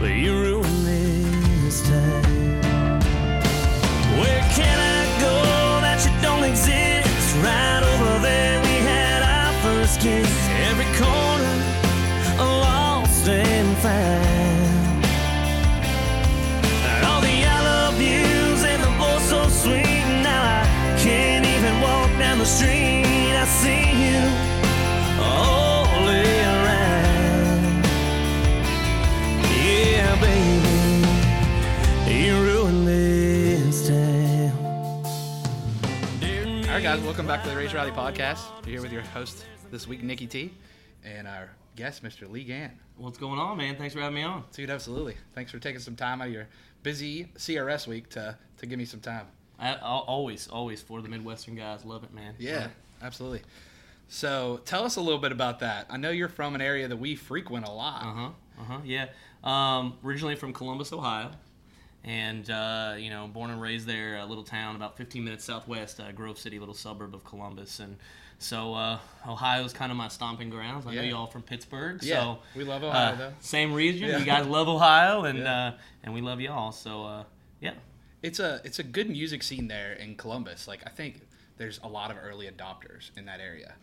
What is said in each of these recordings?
but you ruined me this time. Right, guys, welcome back to the Raise Rowdy Podcast. You're here with your host this week, Nikki T, and our guest, Mr. Lee Gantt. What's going on, man? Thanks for having me on. Dude, absolutely. Thanks for taking some time out of your busy CRS week to, to give me some time. I, always, always for the Midwestern guys. Love it, man. Yeah, absolutely. So tell us a little bit about that. I know you're from an area that we frequent a lot. Uh huh. Uh huh. Yeah. Um, originally from Columbus, Ohio, and uh, you know, born and raised there, a little town about 15 minutes southwest, uh, Grove City, little suburb of Columbus, and so uh, Ohio's kind of my stomping grounds. I know you all from Pittsburgh, Yeah, so we love Ohio, uh, though. Same region. Yeah. You guys love Ohio, and Yeah. uh, and we love y'all. So uh, yeah. It's a it's a good music scene there in Columbus. Like I think there's a lot of early adopters in that area.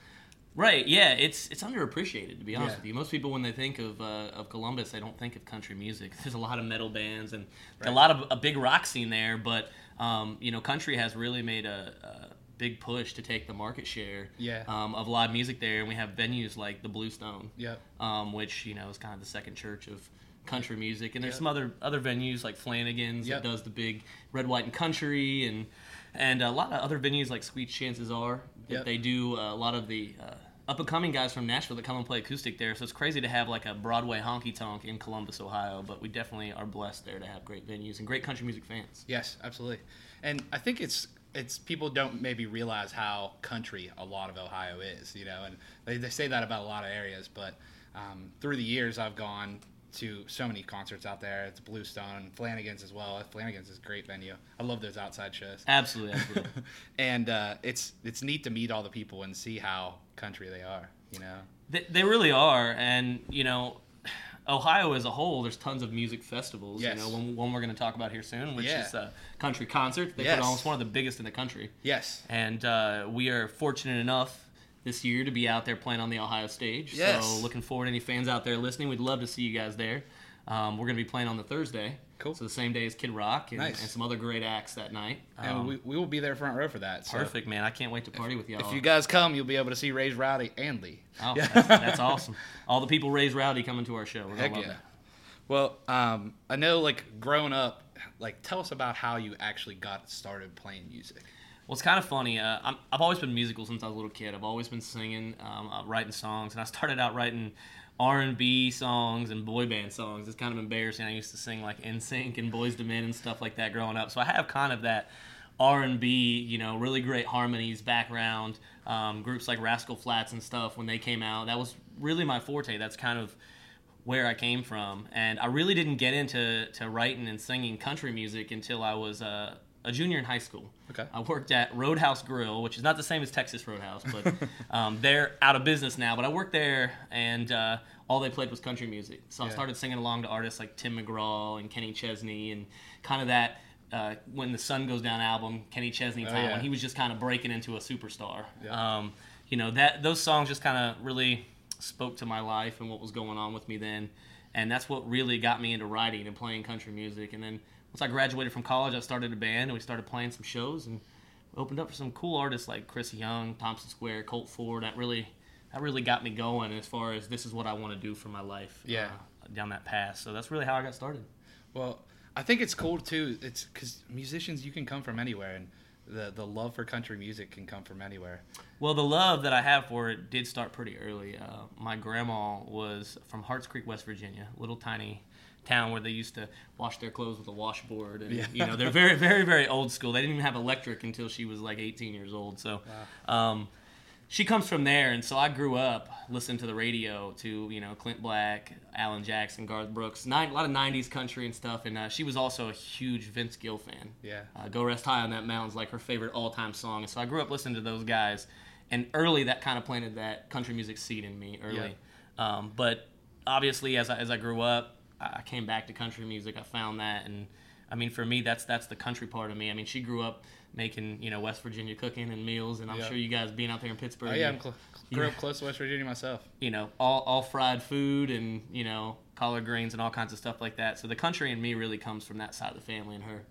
Right. Yeah. It's it's underappreciated to be honest Yeah. with you. Most people when they think of uh, of Columbus, they don't think of country music. There's a lot of metal bands and a lot of a big rock scene there, but um, you know, country has really made a, a big push to take the market share Yeah. um, of live music there, and we have venues like the Bluestone, Yep. um, which you know is kind of the second church of country music, and there's Yep. some other other venues like Flanagan's Yep. that does the big red, white, and country, and and a lot of other venues like Sweet Chances Are Yep. they do uh, a lot of the uh, up and coming guys from Nashville that come and play acoustic there. So it's crazy to have like a Broadway honky tonk in Columbus, Ohio, but we definitely are blessed there to have great venues and great country music fans. Yes, absolutely. And I think it's it's people don't maybe realize how country a lot of Ohio is, you know, and they, they say that about a lot of areas, but um, through the years I've gone to so many concerts out there. It's Bluestone, Flanagan's as well. Flanagan's is a great venue. I love those outside shows. Absolutely, absolutely. and uh, it's it's neat to meet all the people and see how country they are, you know. They, they really are, and you know, Ohio as a whole, there's tons of music festivals. Yes. You know, one, one we're going to talk about here soon, which Yeah. is a country concert. They Yes. put on it's one of the biggest in the country, Yes. and uh, we are fortunate enough this year to be out there playing on the Ohio stage. Yes. So looking forward, to any fans out there listening, we'd love to see you guys there. Um, we're going to be playing on the Thursday. Cool. So the same day as Kid Rock and, Nice. and some other great acts that night. And Um, we, we will be there front row for that. So perfect, man. I can't wait to party with y'all. If you guys come, you'll be able to see Raise Rowdy and Lee. Oh, that's, that's awesome. All the people Ray's rowdy coming to our show. We're Heck love yeah. it. Well, um, I know, like, growing up, like, tell us about how you actually got started playing music. Well, it's kind of funny. Uh, I'm, I've always been musical since I was a little kid. I've always been singing, um, uh, writing songs, and I started out writing R&B songs and boy band songs. It's kind of embarrassing. I used to sing like NSYNC and Boyz II Men and stuff like that growing up. So I have kind of that R&B, you know, really great harmonies background. Um, groups like Rascal Flatts and stuff when they came out, that was really my forte. That's kind of where I came from, and I really didn't get into to writing and singing country music until I was uh, a junior in high school. Okay. I worked at Roadhouse Grill, which is not the same as Texas Roadhouse, but um, they're out of business now. But I worked there, and uh, all they played was country music. So I started singing along to artists like Tim McGraw and Kenny Chesney, and kind of that. Uh, when the sun goes down album, Kenny Chesney Oh, time, yeah. when he was just kind of breaking into a superstar. Yeah. Um, you know that those songs just kind of really spoke to my life and what was going on with me then, and that's what really got me into writing and playing country music. And then once I graduated from college, I started a band and we started playing some shows and opened up for some cool artists like Chris Young, Thompson Square, Colt Ford. That really that really got me going as far as this is what I want to do for my life. Yeah. uh, down that path. So that's really how I got started. Well, I think it's cool, too. It's because musicians, you can come from anywhere, and the, the love for country music can come from anywhere. Well, the love that I have for it did start pretty early. Uh, my grandma was from Harts Creek, West Virginia, little tiny town where they used to wash their clothes with a washboard, and Yeah. you know they're very, very, very old school. They didn't even have electric until she was like 18 years old. So, um, she comes from there, and so I grew up listening to the radio to you know Clint Black, Alan Jackson, Garth Brooks, nine, a lot of '90s country and stuff. And uh, she was also a huge Vince Gill fan. Yeah. Uh, Go Rest High on That Mountain's like her favorite all-time song. And so I grew up listening to those guys, and early that kind of planted that country music seed in me early. Um, but obviously, as I, as I grew up, I I came back to country music. I found that, and I mean, for me, that's that's the country part of me. I mean, she grew up making you know West Virginia cooking and meals, and I'm sure you guys being out there in Pittsburgh, Oh yeah, I'm cl- grew up close to West Virginia myself. you know, all, all fried food and, you know, collard greens and all kinds of stuff like that. So the country in me really comes from that side of the family and her.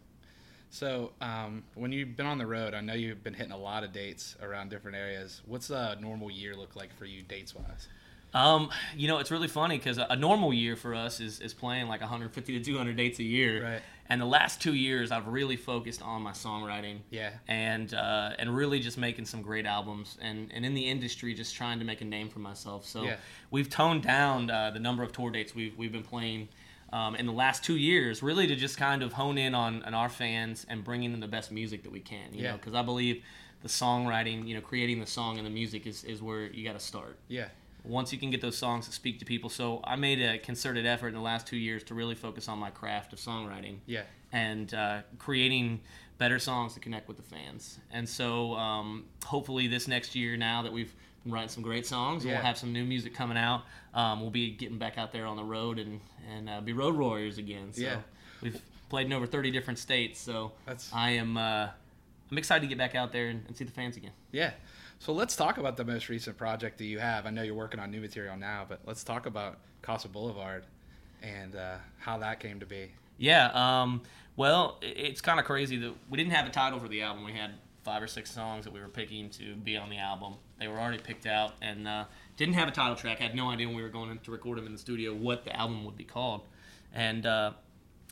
So, um, when you've been on the road, I know you've been hitting a lot of dates around different areas. What's a normal year look like for you, dates wise? Um, you know, it's really funny because a, a normal year for us is, is playing like 150 to 200 dates a year. Right. And the last two years, I've really focused on my songwriting. Yeah. And uh, and really just making some great albums and, and in the industry just trying to make a name for myself. So Yeah. we've toned down uh, the number of tour dates we've, we've been playing um, in the last two years, really to just kind of hone in on, on our fans and bringing them the best music that we can. You Yeah. know, because I believe the songwriting, you know, creating the song and the music is, is where you got to start Yeah. Once you can get those songs to speak to people. So I made a concerted effort in the last two years to really focus on my craft of songwriting Yeah. and uh, creating better songs to connect with the fans. And so um, hopefully this next year, now that we've been writing some great songs, Yeah. we'll have some new music coming out. Um, we'll be getting back out there on the road and and uh, be road warriors again. So Yeah. we've played in over 30 different states. So That's- I am uh, I'm excited to get back out there and, and see the fans again. Yeah. So let's talk about the most recent project that you have. I know you're working on new material now, but let's talk about Casa Boulevard and uh, how that came to be. Yeah. Um, well, it's kind of crazy that we didn't have a title for the album. We had five or six songs that we were picking to be on the album. They were already picked out and uh, didn't have a title track. had no idea when we were going to record them in the studio what the album would be called. And uh,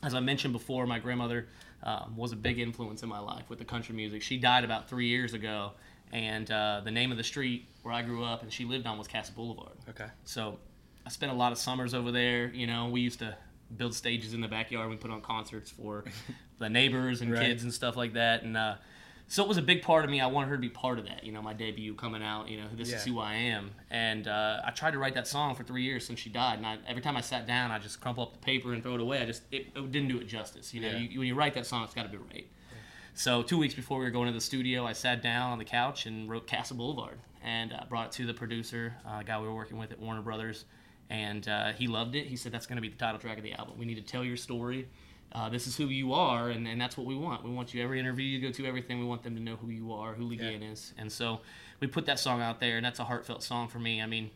as I mentioned before, my grandmother um, was a big influence in my life with the country music. She died about three years ago, and uh, the name of the street where I grew up and she lived on was Casa Boulevard. Okay. So I spent a lot of summers over there. You know, we used to build stages in the backyard. We put on concerts for the neighbors and Right. kids and stuff like that. And uh, so it was a big part of me. I wanted her to be part of that. You know, my debut coming out. You know, this is who I am. And uh, I tried to write that song for three years since she died. And I, every time I sat down, I just crumple up the paper and throw it away. I just it, it didn't do it justice. You know, Yeah. you, when you write that song, it's got to be right. So two weeks before we were going to the studio, I sat down on the couch and wrote Casa Boulevard, and uh, brought it to the producer, uh, guy we were working with at Warner Brothers, and uh, he loved it. He said, "That's going to be the title track of the album. We need to tell your story. Uh, this is who you are, and, and that's what we want. We want you every interview you go to, everything. We want them to know who you are, who Lee Gantt is, and so we put that song out there, and that's a heartfelt song for me. I mean,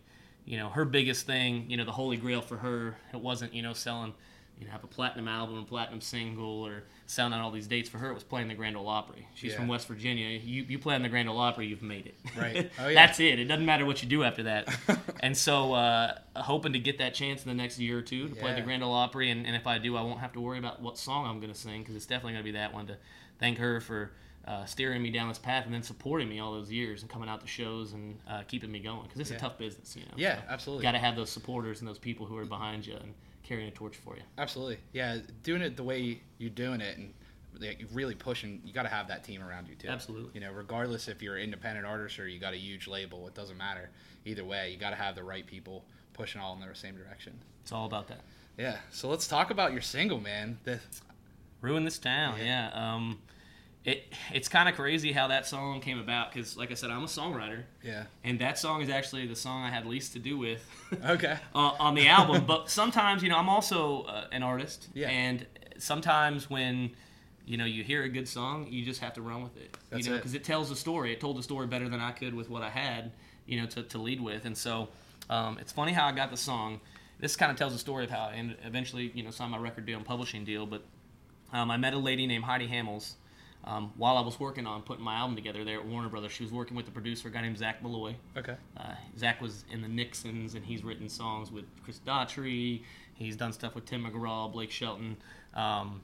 you know, her biggest thing, you know, the holy grail for her, it wasn't, you know, selling, you know, have a platinum album, a platinum single, or selling out all these dates. For her, it was playing the Grand Ole Opry. She's Yeah. from West Virginia. You you play on the Grand Ole Opry, you've made it. Right. Oh, yeah. That's it. It doesn't matter what you do after that. and so, uh, hoping to get that chance in the next year or two to play the Grand Ole Opry, and, and if I do, I won't have to worry about what song I'm going to sing because it's definitely going to be that one. To thank her for. Uh, steering me down this path and then supporting me all those years and coming out to shows and uh, keeping me going because it's Yeah. a tough business, you know. Yeah, so absolutely. got to have those supporters and those people who are behind you and carrying a torch for you. Absolutely. Yeah, doing it the way you're doing it and really pushing, you got to have that team around you too. Absolutely. You know, regardless if you're an independent artist or you got a huge label, it doesn't matter. Either way, you got to have the right people pushing all in the same direction. It's all about that. Yeah. So let's talk about your single, man. The, Ruin this town, Yeah. yeah. Um, it it's kind of crazy how that song came about because, like I said, I'm a songwriter, yeah. and that song is actually the song I had least to do with Okay. uh, on the album. But sometimes, you know, I'm also uh, an artist, Yeah. and sometimes when you know you hear a good song, you just have to run with it. That's you know, because it tells a story. It told the story better than I could with what I had, you know, to, to lead with. And so um, it's funny how I got the song. This kind of tells the story of how I ended, eventually, you know, signed my record deal and publishing deal. But um, I met a lady named Heidi Hamels um, while I was working on putting my album together there at Warner Brothers. She was working with a producer, a guy named Zac Maloy. Okay. Uh, Zach was in the Nixons, and he's written songs with Chris Daughtry. He's done stuff with Tim McGraw, Blake Shelton. Um,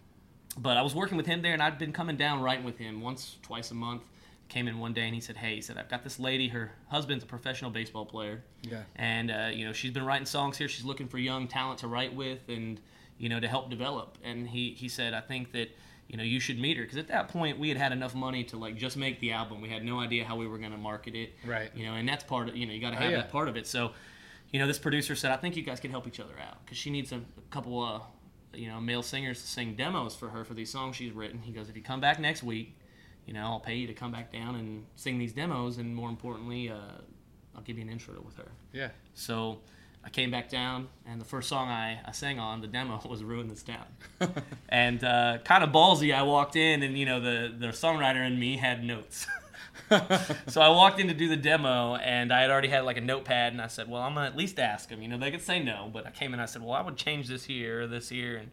but I was working with him there, and I'd been coming down writing with him once, twice a month. Came in one day, and he said, "Hey, he said I've got this lady. Her husband's a professional baseball player, Yeah. and uh, you know she's been writing songs here. She's looking for young talent to write with, and you know to help develop. And he he said, I think that." You know, you should meet her because at that point we had had enough money to like just make the album. We had no idea how we were going to market it Right. you know, and that's part of you know you got to Oh, have yeah. that part of it. So, you know, this producer said, I think you guys can help each other out because she needs a, a couple uh, you know male singers to sing demos for her for these songs she's written. He goes, if you come back next week, you know, I'll pay you to come back down and sing these demos, and more importantly, uh, I'll give you an intro with her. Yeah. So I came back down, and the first song I, I sang on the demo was "Ruin This Town," and uh, kind of ballsy. I walked in, and you know the the songwriter in me had notes. so I walked in to do the demo, and I had already had like a notepad, and I said, "Well, I'm gonna at least ask them." You know, they could say no, but I came in, and I said, "Well, I would change this here, or this here," and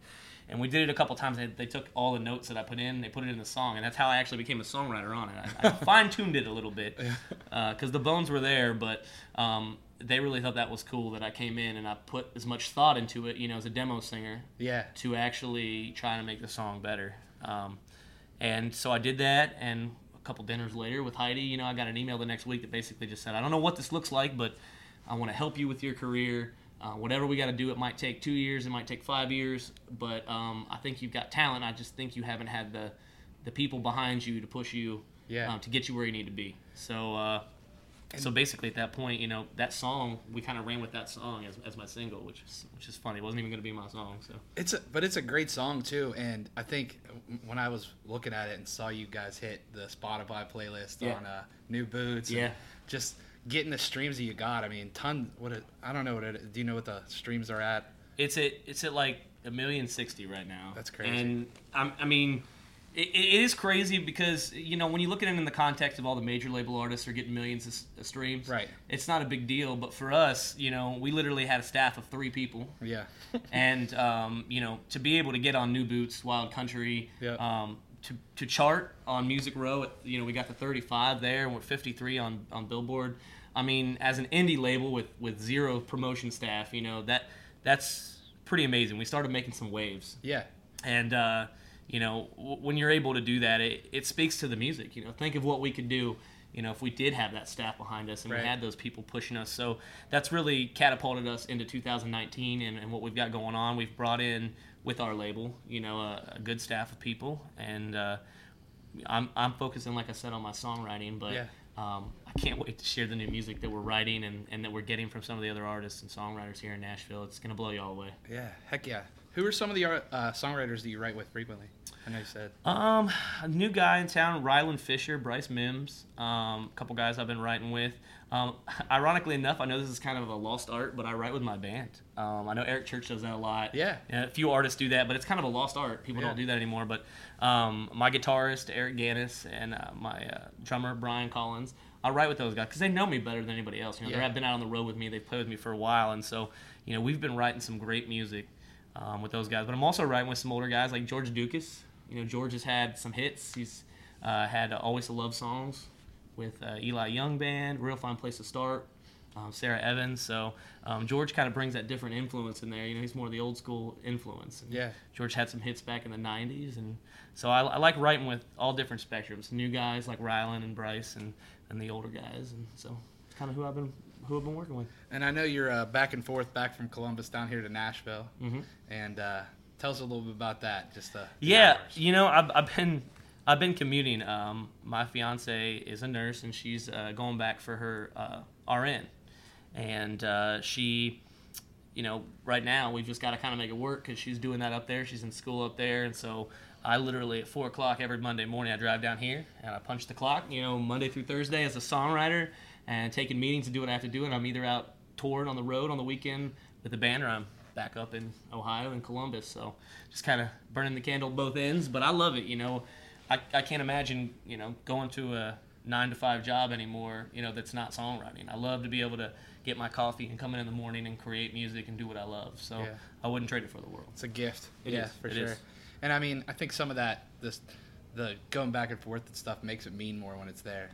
and we did it a couple times. They, they took all the notes that I put in, they put it in the song, and that's how I actually became a songwriter on it. I, I fine tuned it a little bit because uh, the bones were there, but um, they really thought that was cool that I came in and I put as much thought into it, you know, as a demo singer, Yeah. to actually try to make the song better. Um, and so I did that, and a couple dinners later with Heidi, you know, I got an email the next week that basically just said, I don't know what this looks like, but I want to help you with your career. Uh, whatever we got to do, it might take two years, it might take five years, but um, I think you've got talent. I just think you haven't had the the people behind you to push you Yeah. um, to get you where you need to be. So, uh, so basically, at that point, you know, that song we kind of ran with that song as, as my single, which is which is funny. It wasn't even going to be my song. So It's a, but it's a great song too, and I think when I was looking at it and saw you guys hit the Spotify playlist Yeah. on uh, New Boots, and Yeah. just getting the streams that you got. I mean, ton. What it, I don't know what it. Do you know what the streams are at? it's at it's at like a million sixty right now. That's crazy. And I'm, I mean, it, it is crazy because you know when you look at it in the context of all the major label artists are getting millions of, of streams. Right. It's not a big deal, but for us, you know, we literally had a staff of three people. Yeah, and um, you know to be able to get on New Boots, Wild Country, Yeah. um, to, to chart on Music Row, at, you know we got the 35 there, and we're 53 on on Billboard. I mean, as an indie label with with zero promotion staff, you know that that's pretty amazing. We started making some waves, yeah, and uh, you know w- when you're able to do that, it, it speaks to the music. You know, think of what we could do. You know, if we did have that staff behind us and Right. we had those people pushing us, so that's really catapulted us into 2019 and, and what we've got going on. We've brought in with our label, you know, a, a good staff of people, and uh, I'm I'm focusing, like I said, on my songwriting, but Yeah. um, I can't wait to share the new music that we're writing and, and that we're getting from some of the other artists and songwriters here in Nashville. It's gonna blow y'all away. yeah. Heck yeah. Who are some of the uh, songwriters that you write with frequently? I know you said. Um, a new guy in town, Rylan Fisher, Bryce Mims, um, a couple guys I've been writing with. Um, ironically enough, I know this is kind of a lost art, but I write with my band. Um, I know Eric Church does that a lot. Yeah. A few artists do that, but it's kind of a lost art. People Yeah. don't do that anymore. But um, my guitarist Eric Gannis and uh, my uh, drummer Brian Collins, I write with those guys because they know me better than anybody else. You know, Yeah. they've been out on the road with me. They've played with me for a while, and so you know we've been writing some great music um, with those guys. But I'm also writing with some older guys like George Ducas. You know, George has had some hits. He's uh, had uh, Always the Love Songs with uh, Eli Young Band, Real Fine Place to Start, um, Sara Evans. So um, George kind of brings that different influence in there. You know, he's more of the old school influence. And Yeah. George had some hits back in the '90s, and so I, I like writing with all different spectrums. New guys like Rylan and Bryce, and, and the older guys, and so it's kind of who I've been who I've been working with. And I know you're uh, back and forth, back from Columbus down here to Nashville. Mhm. And uh, tell us a little bit about that. Just uh, the Yeah, hours. you know, I've, I've been I've been commuting. Um, my fiance is a nurse, and she's uh, going back for her uh, RN, and uh, she, you know, right now we've just got to kind of make it work because she's doing that up there. She's in school up there, and so I literally at four o'clock every Monday morning I drive down here and I punch the clock. You know, Monday through Thursday as a songwriter and taking meetings and do what I have to do, and I'm either out touring on the road on the weekend with the band, or I'm back up in Ohio and Columbus. So just kind of burning the candle both ends. But I love it. You know, I, I can't imagine you know going to a nine to five job anymore. You know that's not songwriting. I love to be able to get my coffee and come in in the morning and create music and do what I love. So Yeah. I wouldn't trade it for the world. It's a gift. It yeah, is. for sure. is. And I mean, I think some of that, this, the going back and forth and stuff makes it mean more when it's there.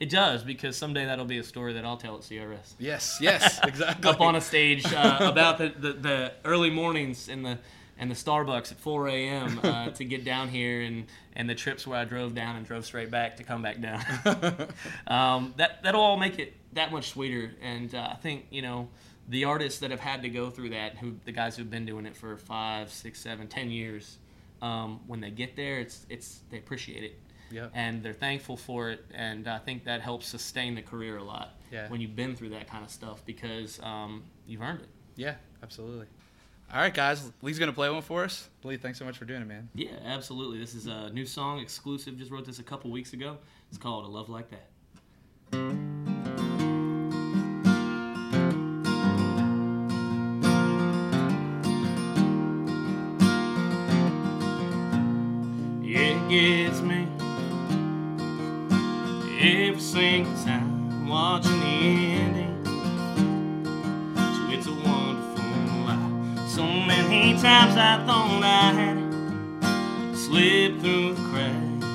It does because someday that'll be a story that I'll tell at CRS. Yes, yes, exactly. up on a stage uh, about the, the, the early mornings in the and the Starbucks at 4 a.m. Uh, to get down here and, and the trips where I drove down and drove straight back to come back down. um, that that'll all make it that much sweeter. And uh, I think you know the artists that have had to go through that, who the guys who've been doing it for five, six, seven, ten years, um, when they get there, it's it's they appreciate it. Yep. And they're thankful for it, and I think that helps sustain the career a lot Yeah. when you've been through that kind of stuff because um, you've earned it. Yeah, absolutely. All right, guys. Lee's gonna play one for us. Lee, thanks so much for doing it, man. Yeah, absolutely. This is a new song, exclusive. Just wrote this a couple weeks ago. It's called "A Love Like That." Every single time watching the ending to It's a Wonderful Life. So many times I thought I had slipped through the cracks.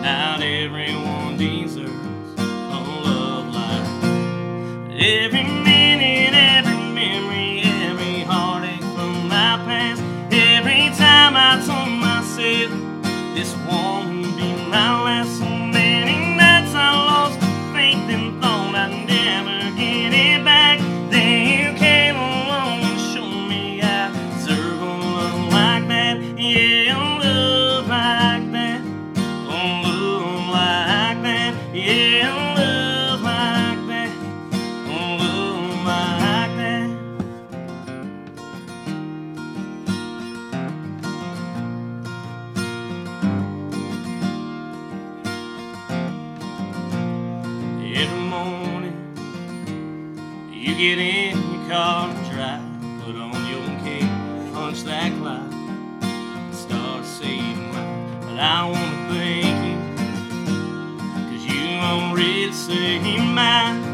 Not everyone deserves a love like every minute, every memory, every heartache from my past. Every time I told myself this won't be my last. You get in your car and drive, put on your cape, punch that clock, start saving life. But I wanna thank you, cause you already saved mine.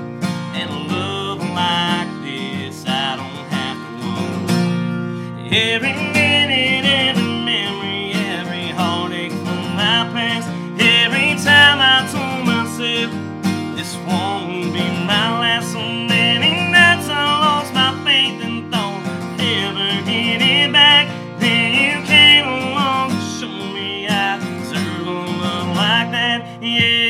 And a love like this, I don't have to want. Every Yeah,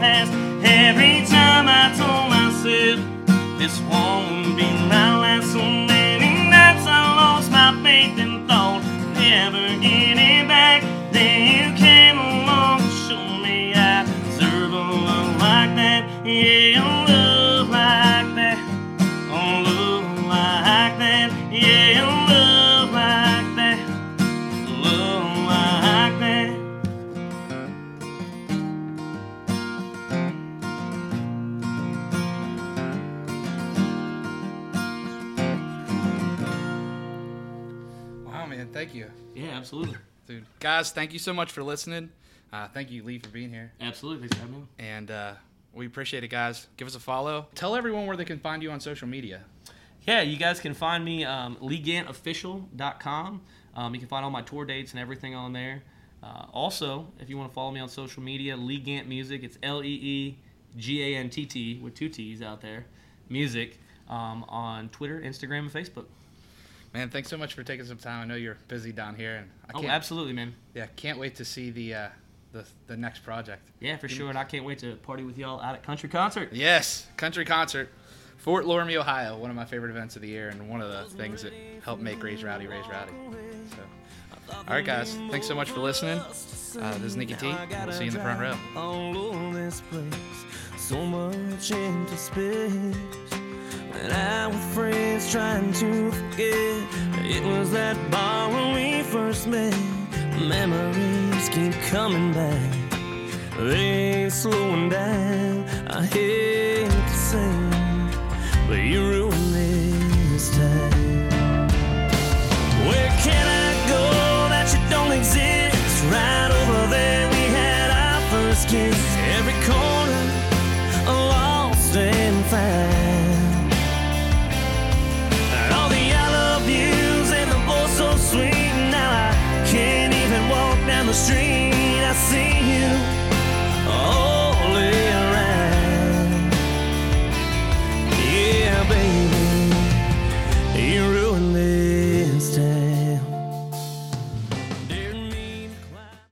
past. Every time I told myself this won't be my last. So thank you, Yeah, absolutely. dude. Guys, thank you so much for listening. Uh, thank you, Lee, for being here. Absolutely. Thanks for having me. And uh, we appreciate it, guys. Give us a follow. Tell everyone where they can find you on social media. Yeah, you guys can find me um, legantofficial.com. Um, you can find all my tour dates and everything on there. Uh, also, if you want to follow me on social media, Lee Gantt Music. It's L E E G A N T T with two T's out there. Music um, on Twitter, Instagram, and Facebook. Man, thanks so much for taking some time. I know you're busy down here, and I Oh, can't, absolutely, man. yeah, can't wait to see the uh, the the next project. Yeah, for sure. And I can't wait to party with y'all out at Country Concert. Yes, country concert, Fort Loramie, Ohio. One of my favorite events of the year, and one of the things that helped make Raise Rowdy Raise Rowdy. So, all right, guys, thanks so much for listening. Uh, this is Nikki T. We'll see you in the front row. And I with friends trying to forget. It was that bar when we first met. Memories keep coming back. They ain't slowing down. I hate to say, but you ruined